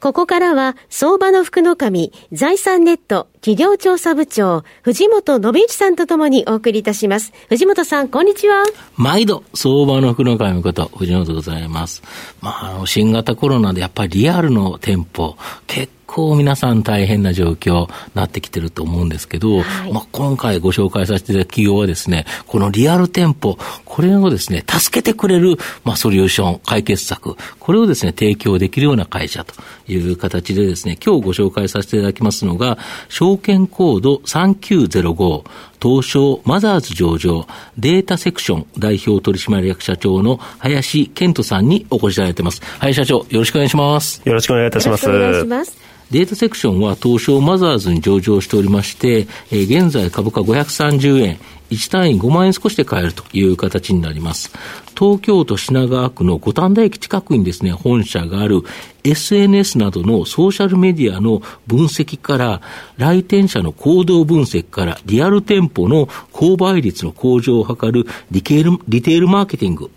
ここからは、相場の福の神、財産ネット企業調査部長、藤本信一さんとともにお送りいたします。藤本さん、こんにちは。毎度、相場の福の神こと、藤本でございます。まあ、新型コロナでやっぱりリアルの店舗、結構皆さん大変な状況になってきてると思うんですけど、はい、まあ、今回ご紹介させていただく企業はですね、このリアル店舗、これをですね、助けてくれる、まあ、ソリューション、解決策、これをですね、提供できるような会社という形でですね、今日ご紹介させていただきますのが、証券コード3905、東証マザーズ上場データセクション代表取締役社長の林健人さんにお越しいただいています。林社長、よろしくお願いします。よろしくお願いいたします。お願いします。データセクションは東証マザーズに上場しておりまして、えー、現在株価530円、1単位5万円少しで買えるという形になります。東京都品川区の五反田駅近くにですね、本社がある SNS などのソーシャルメディアの分析から、来店者の行動分析から、リアル店舗の購買率の向上を図るリテールリテールマーケティング、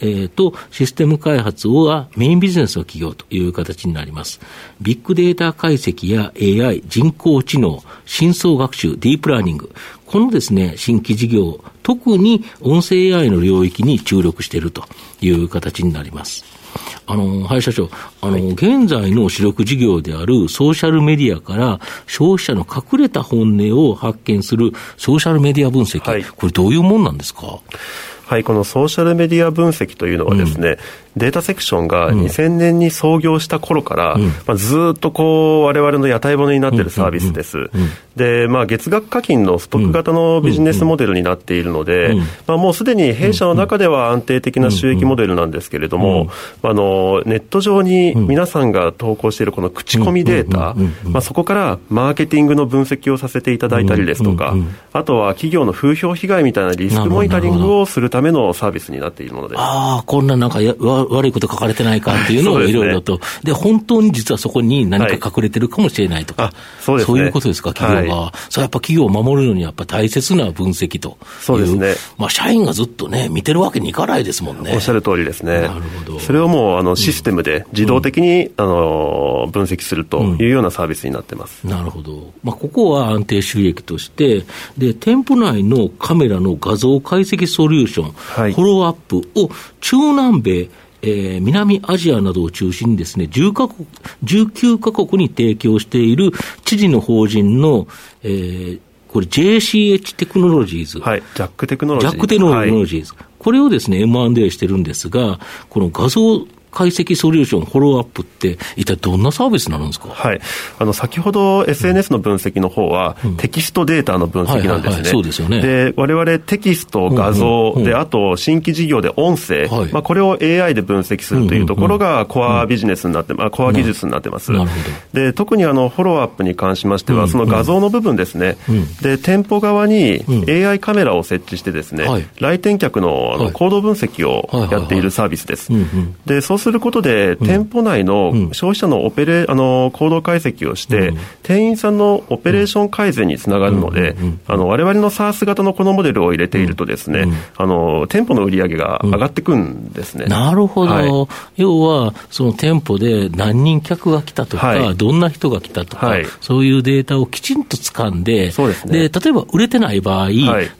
えー、と、システム開発はメインビジネスの企業という形になります。ビッグデータ解析や AI、人工知能、深層学習、ディープラーニング、このですね、新規事業、特に音声 AI の領域に注力しているという形になります。あの、林社長、あの、はい、現在の主力事業であるソーシャルメディアから消費者の隠れた本音を発見するソーシャルメディア分析、はい、これどういうもんなんですか？はい、このソーシャルメディア分析というのはですね、うん、データセクションが2000年に創業した頃から、うん、まあ、ずっとこう、われわれの屋台骨になっているサービスです。で、まあ、月額課金のストック型のビジネスモデルになっているので、まあ、もうすでに弊社の中では安定的な収益モデルなんですけれども、あの、ネット上に皆さんが投稿しているこの口コミデータ、まあ、そこからマーケティングの分析をさせていただいたりですとか、あとは企業の風評被害みたいなリスクモニタリングをするためのサービスになっているものです。ああ、こんななんかや悪いこと書かれてないかっていうのをいろいろと、で、ね、本当に実はそこに何か隠れてるかもしれないとか、はい、そうですね、そういうことですか、企業が。はい、それやっぱ企業を守るのにやっぱ大切な分析とそうですね。まあ、社員がずっとね、見てるわけにいかないですもんね。おっしゃる通りですね。なるほど。それをもう、あの、システムで自動的に、うん、あの、分析するというようなサービスになってます。うん、なるほど。まあ、ここは安定収益として、で、店舗内のカメラの画像解析ソリューション、はい、フォローアップを中南米、えー、南アジアなどを中心にですね、10カ国、19カ国に提供しているチリの法人の、えー、これ Jach Technologies。はい。 Jach Technologies。Jach Technologies。はい、これをですね、M&A してるんですが、この画像解析ソリューション、フォローアップって、一体どんなサービスになるんですか、はい、あの先ほど SNS の分析の方は、うん、テキストデータの分析なんですね。そうですよね。で、我々テキスト、画像、で、あと新規事業で音声、はい、まあ、これを AI で分析するというところがコアビジネスになって、まあ、コア技術になってます。なるほど。で、特にあの、フォローアップに関しましては、その画像の部分ですね。で、店舗側に AI カメラを設置してですね、来店客のあの行動分析をやっているサービスです。で、そうすることで、店舗内の消費者のオペレ、あの、行動解析をして、店員さんのオペレーション改善につながるので、あの、我々の SARS 型のこのモデルを入れているとですね、あの、店舗の売り上げが上がってくんですね。なるほど。はい、要は、その店舗で何人客が来たとか、はい、どんな人が来たとか、はい、そういうデータをきちんと掴んで、ですね。で、例えば売れてない場合、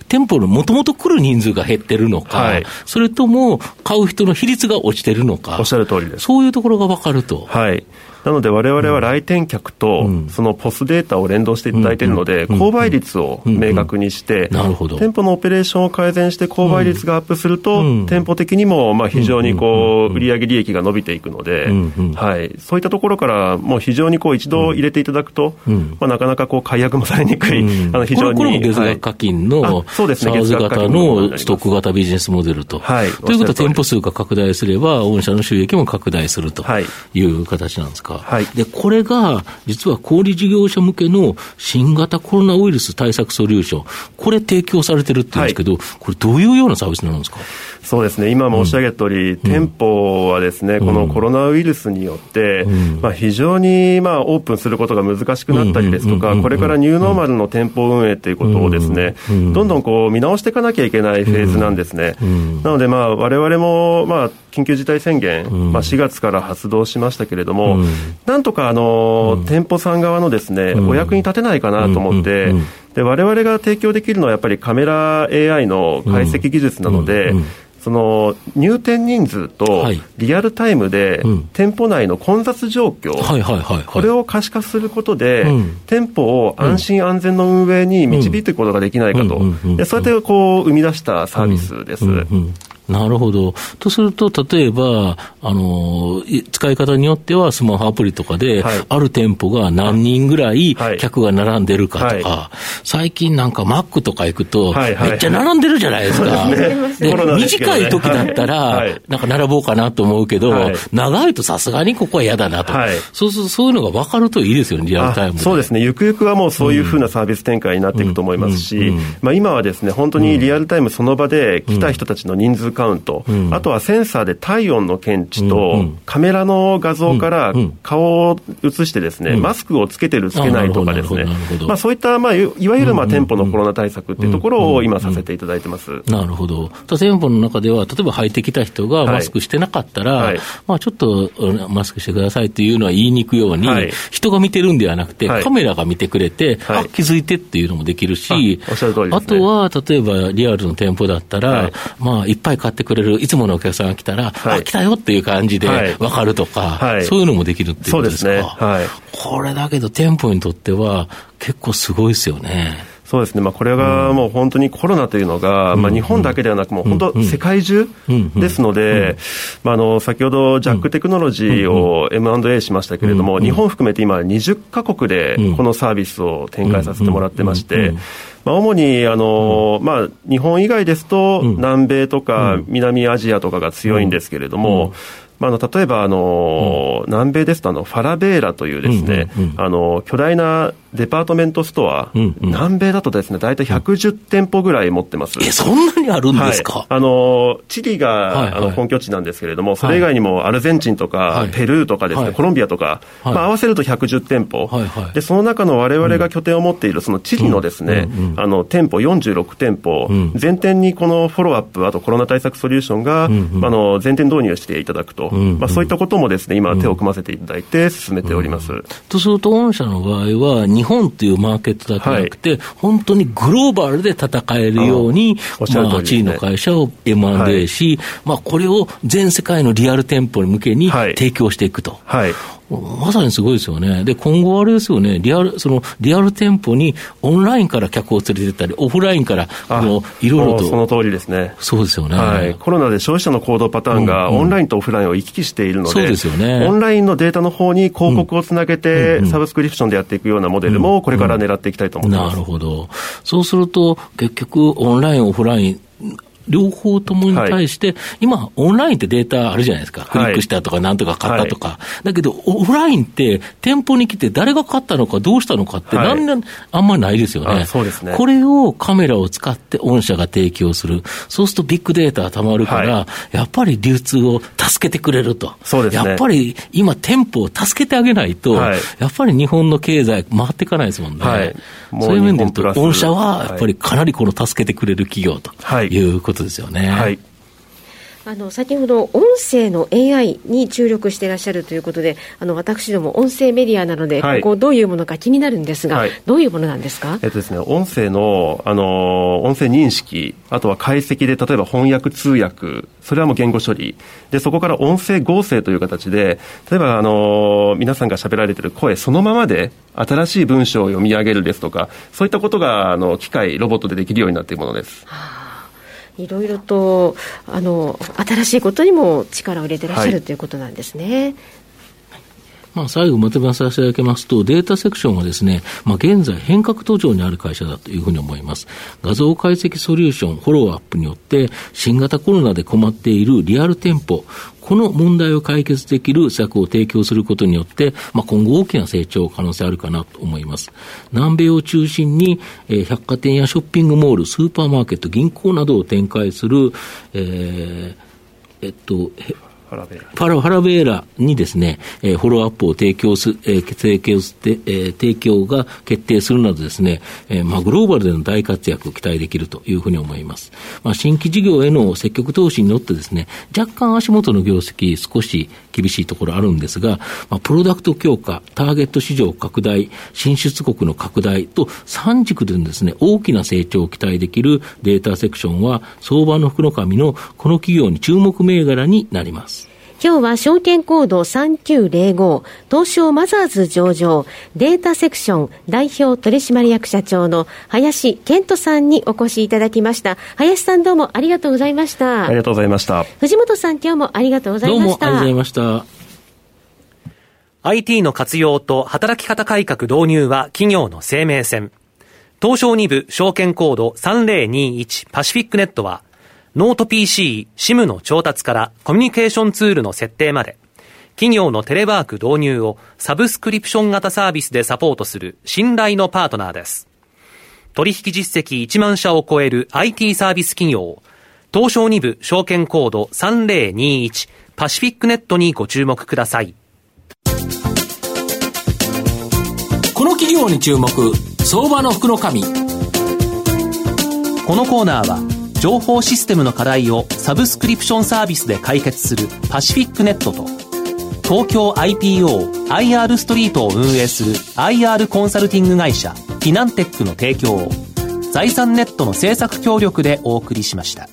店舗のもともと来る人数が減ってるのか、それとも買う人の比率が落ちてるのか。おっしゃる通りです。そういうところが分かると。はい。なので、われわれは来店客と、そのポスデータを連動していただいているので、購買率を明確にして、店舗のオペレーションを改善して、購買率がアップすると、店舗的にもまあ非常にこう売上利益が伸びていくので、はい、そういったところから、もう非常にこう一度入れていただくと、まあ、なかなかこう解約もされにくい、あの非常に。これも月額課金の、そうですね、月額型のストック型ビジネスモデルと。はい、ということは、店舗数が拡大すれば、御社の収益も拡大するという形なんですか。か。はい、で、これが、実は小売事業者向けの新型コロナウイルス対策ソリューション、これ提供されてるって言うんですけど、はい、これどういうようなサービスなんですか？そうですね、今申し上げた通り、うん、店舗はですね、このコロナウイルスによって、うん、まあ、非常にまあオープンすることが難しくなったりですとか、これからニューノーマルの店舗運営ということをですね、どんどんこう見直していかなきゃいけないフェーズなんですね。なので、われわれも、まあ、緊急事態宣言、まあ、4月から発動しましたけれども、なんとかあの、店舗さん側のですね、お役に立てないかなと思って、で我々が提供できるのはやっぱりカメラ AI の解析技術なので、その入店人数とリアルタイムで店舗内の混雑状況、これを可視化することで、店舗を安心安全の運営に導いていくことができないかと、そうやってこう生み出したサービスです。なるほど。とすると、例えば、あの、使い方によってはスマホアプリとかで、はい、ある店舗が何人ぐらい客が並んでるかとか、はい、最近なんかマックとか行くと、めっちゃ並んでるじゃないですか。で、短い時だったら、なんか並ぼうかなと思うけど、長い。とさすがにここは嫌だなと。そうするとそういうのが分かるといいですよね、リアルタイムそうですね。ゆくゆくはもうそういうふうなサービス展開になっていくと思いますし、まあ今はですね、本当にリアルタイムその場で来た人たちの人数カウント、うん、あとはセンサーで体温の検知と、カメラの画像から顔を映してですね、マスクをつけてる、つけないとかですね、まあ、そういった、まあ、いわゆるまあ店舗のコロナ対策っていうところを今させていただいてます。なるほど。店舗の中では、例えば入ってきた人がマスクしてなかったら、はい、まあ、ちょっとマスクしてくださいっていうのは言いにくいように、はい、人が見てるんではなくて、カメラが見てくれて、あ、気づいてっていうのもできるし、ああとは、例えばリアルの店舗だったら、まあ、いっぱい買ってくれるる、いつものお客さんが来たら、はい、あ、来たよっていう感じで分かるとか、はい、そういうのもできるっていうことですか？ね。はい。これだけど店舗にとっては結構すごいですよね。そうですね、まあ、これがもう本当にコロナというのが、まあ、日本だけではなく、もう本当、世界中ですので、まあ、あの先ほど、ジャックテクノロジーを M&A しましたけれども、日本含めて今、20か国でこのサービスを展開させてもらってまして、まあ、主にあの、まあ、日本以外ですと、南米とか南アジアとかが強いんですけれども、まあ、あの例えばあの、南米ですとあのファラベーラというですね、あの巨大なデパートメントストア、うんうん、南米だとですね、大体110店舗ぐらい持ってます。え、そんなにあるんですか、はい、あの、チリが、はいはい、あの本拠地なんですけれども、それ以外にもアルゼンチンとか、はい、ペルーとかですね、はい、コロンビアとか、まあ、合わせると110店舗、で、その中の我々が拠点を持っている、そのチリのですね、うんうん、あの、店舗46店舗、うん、全店にこのフォローアップ、あとコロナ対策ソリューションが、うんうん、あの、全店導入していただくと、うんうん、まあ、そういったこともですね、今手を組ませていただいて進めております。とすると、御社の場合は、日本というマーケットだけじゃなくて、はい、本当にグローバルで戦えるように、あまあ、地位の会社を M&A し、はい、まあ、これを全世界のリアル店舗に向けに提供していくと。はいまさにすごいですよね。で、今後あれですよね、リアル、その、リアル店舗にオンラインから客を連れてったり、オフラインから、あの、いろいろと。その通りですね。そうですよね。はい。コロナで消費者の行動パターンが、オンラインとオフラインを行き来しているので、そうですよね。オンラインのデータの方に広告をつなげて、サブスクリプションでやっていくようなモデルも、これから狙っていきたいと思います。なるほど。そうすると、結局、オンライン、オフライン、両方ともに対して、はい、今、オンラインってデータあるじゃないですか。クリックしたとか、なんとか買ったとか。はい、だけど、オフラインって店舗に来て誰が買ったのか、どうしたのかって、なんで、あんまりないですよね。そうですね。これをカメラを使って御社が提供する。そうするとビッグデータがたまるから、やっぱり流通を助けてくれると。やっぱり今、店舗を助けてあげないと、やっぱり日本の経済回っていかないですもんね。はい、そういう面で言うと、御社はやっぱりかなりこの助けてくれる企業ということですよね。はい。あの先ほど音声の AI に注力していらっしゃるということであの私ども音声メディアなので、はい、ここどういうものか気になるんですが、はい、どういうものなんですか、えっとですね、音声の、あの音声認識あとは解析で例えば翻訳通訳それはもう言語処理。でそこから音声合成という形で例えば、あの皆さんが喋られている声そのままで新しい文章を読み上げるですとかそういったことがあの機械ロボットでできるようになっているものです。はあいろいろとあの新しいことにも力を入れてらっしゃる、はい、ということなんですね。まあ、最後まとめさせていただきますと、データセクションはですね、まあ、現在変革途上にある会社だというふうに思います。画像解析ソリューション、フォローアップによって、新型コロナで困っているリアル店舗、この問題を解決できる策を提供することによって、まあ、今後大きな成長可能性あるかなと思います。南米を中心に、えー、百貨店やショッピングモール、スーパーマーケット、銀行などを展開する、えー、えっと、ファラベーラ。ファラベーラにですね、えー、フォローアップを提供す、えー、提供して、えー、提供が決定するなどですね、えー、まあ、グローバルでの大活躍を期待できるというふうに思います。まあ、新規事業への積極投資によってですね、若干足元の業績少し厳しいところあるんですが、まあ、プロダクト強化、ターゲット市場拡大、進出国の拡大と三軸でですね、大きな成長を期待できるデータセクションは、相場の福の神のこの企業に注目銘柄になります。今日は証券コード3905東証マザーズ上場データセクション代表取締役社長の林健人さんにお越しいただきました。林さんどうもありがとうございました。ありがとうございました。藤本さん今日もありがとうございました。どうもありがとうございました。IT の活用と働き方改革導入は企業の生命線。東証2部証券コード3021パシフィックネットはノート PC、SIM の調達からコミュニケーションツールの設定まで、企業のテレワーク導入をサブスクリプション型サービスでサポートする信頼のパートナーです。取引実績1万社を超える IT サービス企業、東証2部証券コード3021パシフィックネットにご注目ください。この企業に注目、相場の福の神。このコーナーは、情報システムの課題をサブスクリプションサービスで解決するパシフィックネットと東京 IPOIR ストリートを運営する IR コンサルティング会社フィナンテックの提供を財産ネットの政策協力でお送りしました。